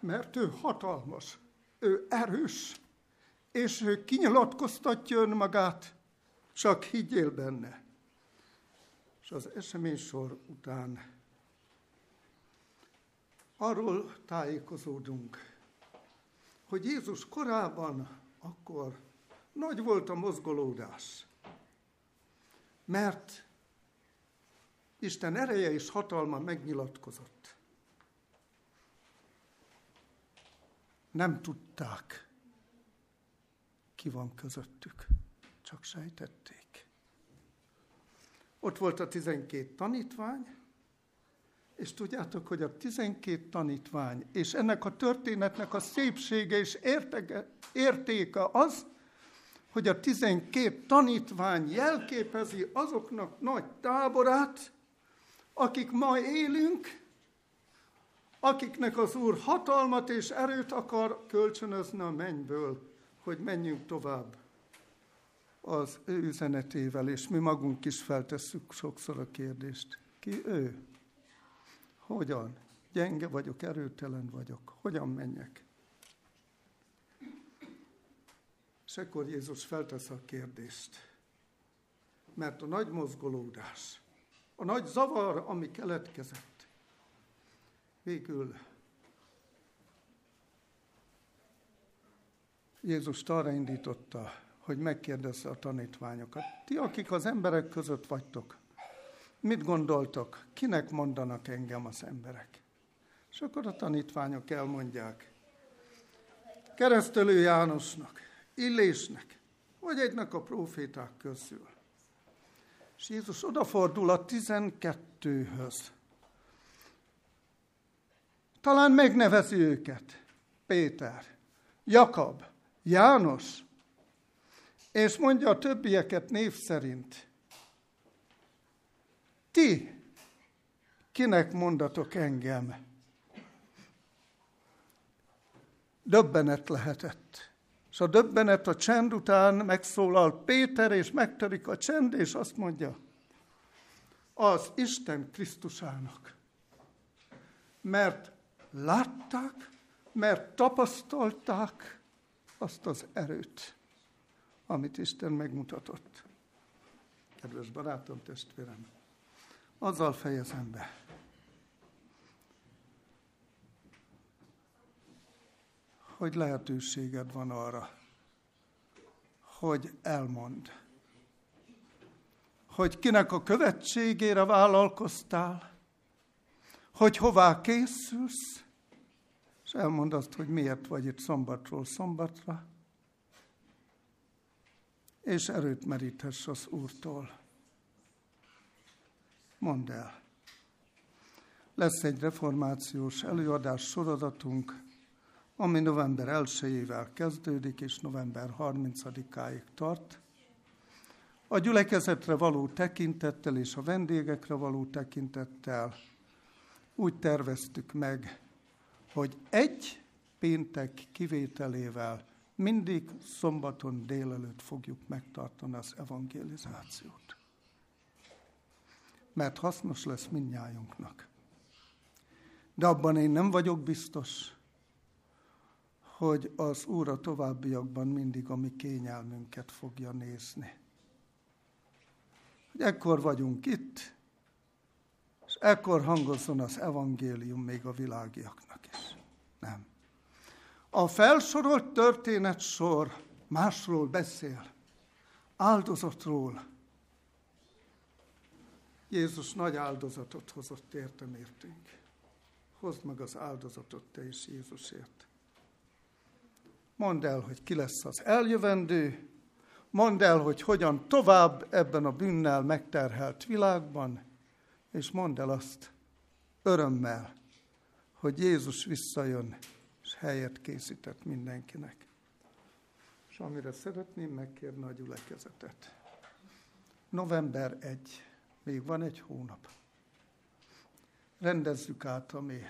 mert ő hatalmas, ő erős, és ő kinyilatkoztatja önmagát, csak higgyél benne. És az esemény sor után arról tájékozódunk, hogy Jézus korában akkor nagy volt a mozgolódás, mert Isten ereje és hatalma megnyilatkozott. Nem tudták, ki van közöttük, csak sejtették. Ott volt a tizenkét tanítvány, és tudjátok, hogy a 12 tanítvány, és ennek a történetnek a szépsége és értege, értéke az, hogy a 12 tanítvány jelképezi azoknak nagy táborát, akik ma élünk, akiknek az Úr hatalmat és erőt akar kölcsönözni a mennyből, hogy menjünk tovább az ő üzenetével, és mi magunk is feltesszük sokszor a kérdést. Ki ő? Hogyan? Gyenge vagyok, erőtelen vagyok. Hogyan menjek? És akkor Jézus feltesz a kérdést. Mert a nagy mozgolódás a nagy zavar, ami keletkezett, végül Jézus arra indította, hogy megkérdezze a tanítványokat. Ti, akik az emberek között vagytok, mit gondoltok, kinek mondanak engem az emberek? És akkor a tanítványok elmondják, keresztelő Jánosnak, Illésnek, vagy egynek a proféták közül. És Jézus odafordul a tizenkettőhöz. Talán megnevezi őket. Péter, Jakab, János, és mondja a többieket név szerint. Ti, kinek mondatok engem? Döbbenet lehetett. És a döbbenet a csend után megszólal Péter, és megtörik a csend, és azt mondja, az Isten Krisztusának. Mert látták, mert tapasztalták azt az erőt, amit Isten megmutatott. Kedves barátom, testvérem, azzal fejezem be. hogy lehetőséged van arra, hogy elmond, hogy kinek a követségére vállalkoztál, hogy hová készülsz, és elmond azt, hogy miért vagy itt szombatról szombatra, és erőt meríthess az Úrtól. Mondd el. Lesz egy reformációs előadás sorozatunk, ami november 1-ével kezdődik, és november 30-áig tart. A gyülekezetre való tekintettel és a vendégekre való tekintettel úgy terveztük meg, hogy egy péntek kivételével mindig szombaton délelőtt fogjuk megtartani az evangelizációt. Mert hasznos lesz mindnyájunknak. De abban én nem vagyok biztos, hogy az Úr a továbbiakban mindig a mi kényelmünket fogja nézni. Hogy ekkor vagyunk itt, és ekkor hangozzon az evangélium még a világiaknak is. Nem. A felsorolt történet sor másról beszél, áldozatról. Jézus nagy áldozatot hozott értem értünk. Hozd meg az áldozatot te is Jézusért. Mondd el, hogy ki lesz az eljövendő, mondd el, hogy hogyan tovább ebben a bűnnel megterhelt világban, és mondd el azt örömmel, hogy Jézus visszajön, és helyet készített mindenkinek. És amire szeretném megkérni a gyülekezetet. November 1, még van egy hónap. Rendezzük át a mi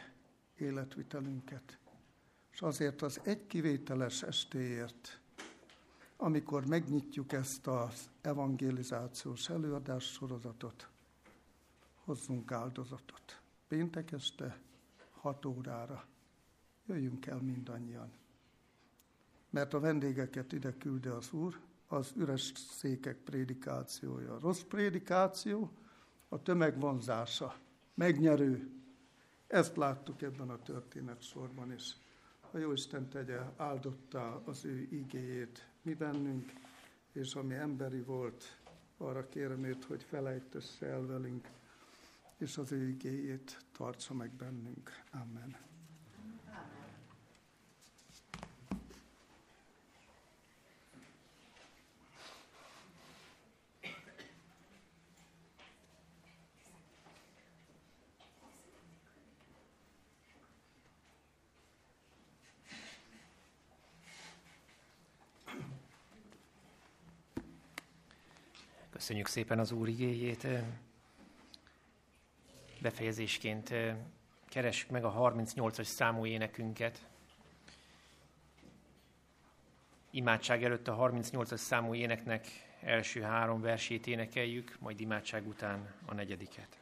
életvitelünket és azért az egy kivételes estéért, amikor megnyitjuk ezt az evangelizációs előadás sorozatot, hozzunk áldozatot. Péntek este 6 órára jöjjünk el mindannyian. Mert a vendégeket ide küldi az Úr, az üres székek prédikációja. Rossz prédikáció, a tömeg vonzása, megnyerő. Ezt láttuk ebben a történet sorban is a Jóisten tegye áldotta az ő igéjét mi bennünk, és ami emberi volt, arra kérem őt, hogy felejtesse el velünk, és az ő igéjét tartsa meg bennünk. Amen. Köszönjük szépen az Úr igéjét. Befejezésként keressük meg a 38-as számú énekünket. Imádság előtt a 38-as számú éneknek első három versét énekeljük, majd imádság után a negyediket.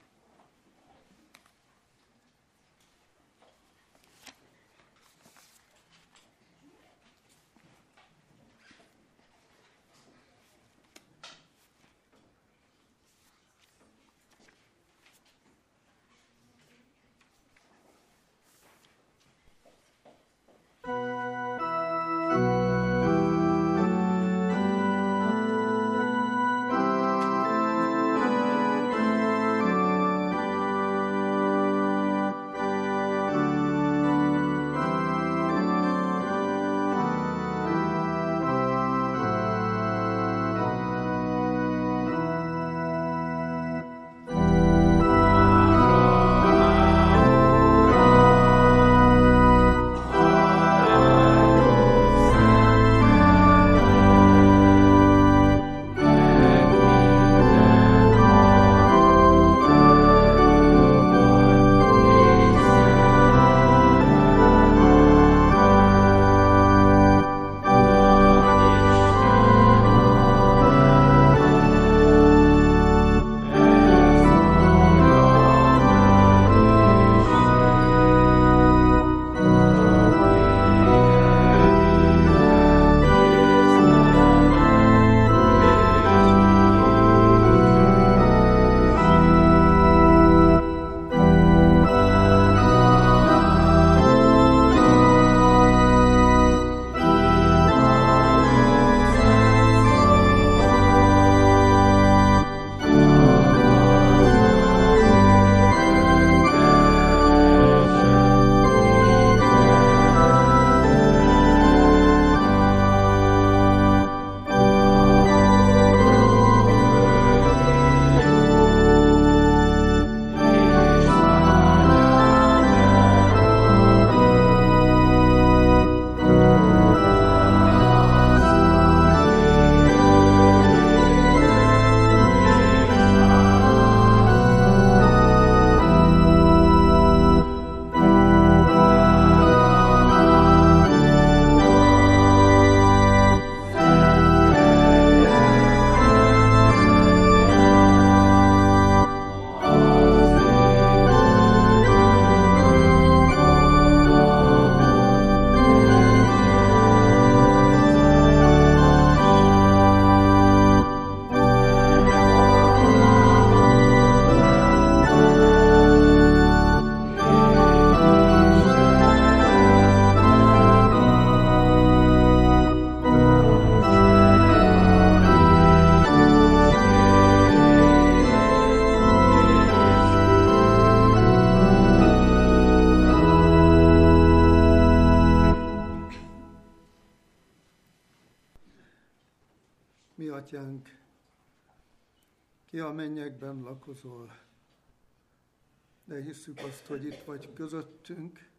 Azt, hogy itt vagy közöttünk,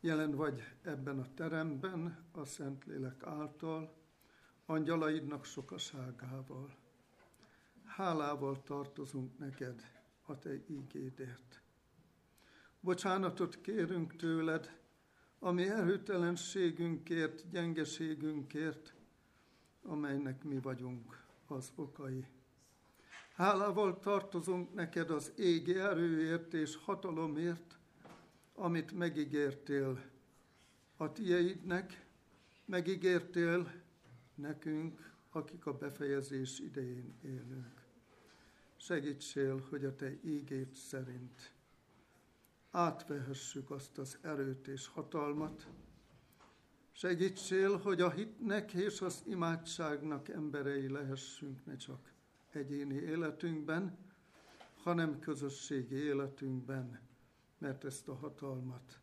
jelen vagy ebben a teremben, a Szentlélek által, angyalaidnak sokaságával. Hálával tartozunk neked a te ígédért. Bocsánatot kérünk tőled, ami erőtelenségünkért, gyengeségünkért, amelynek mi vagyunk az okai. Hálával tartozunk neked az égi erőért és hatalomért, amit megígértél a tieidnek, megígértél nekünk, akik a befejezés idején élünk. Segítsél, hogy a te ígét szerint átvehessük azt az erőt és hatalmat. Segítsél, hogy a hitnek és az imádságnak emberei lehessünk, ne csak egyéni életünkben, hanem közösségi életünkben, mert ezt a hatalmat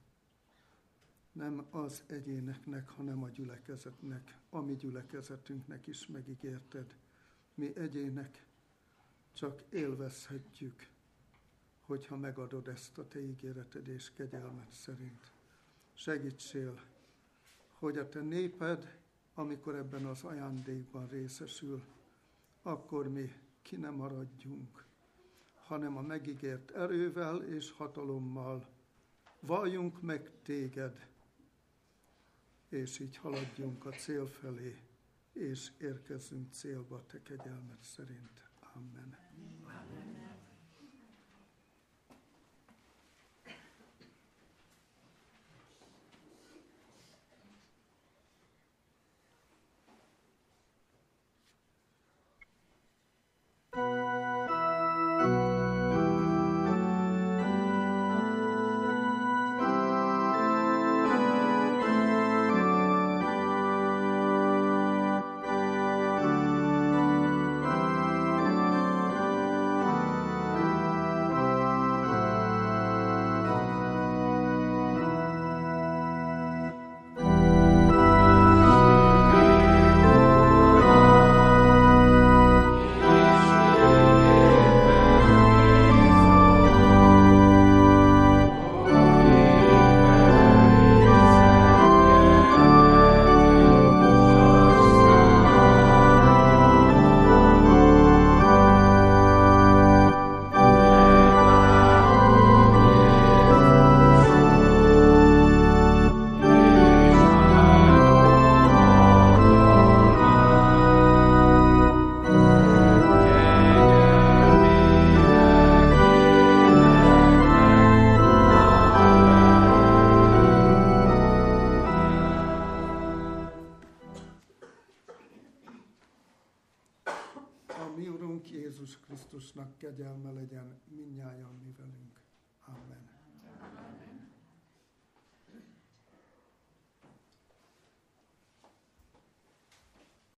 nem az egyéneknek, hanem a gyülekezetnek, a mi gyülekezetünknek is megígérted. Mi egyének csak élvezhetjük hogyha megadod ezt a te ígéreted és kegyelmet szerint. Segítsél, hogy a te néped, amikor ebben az ajándékban részesül, akkor mi ki nem maradjunk, hanem a megígért erővel és hatalommal valljunk meg téged, és így haladjunk a cél felé, és érkezzünk célba te kegyelmet szerint. Amen.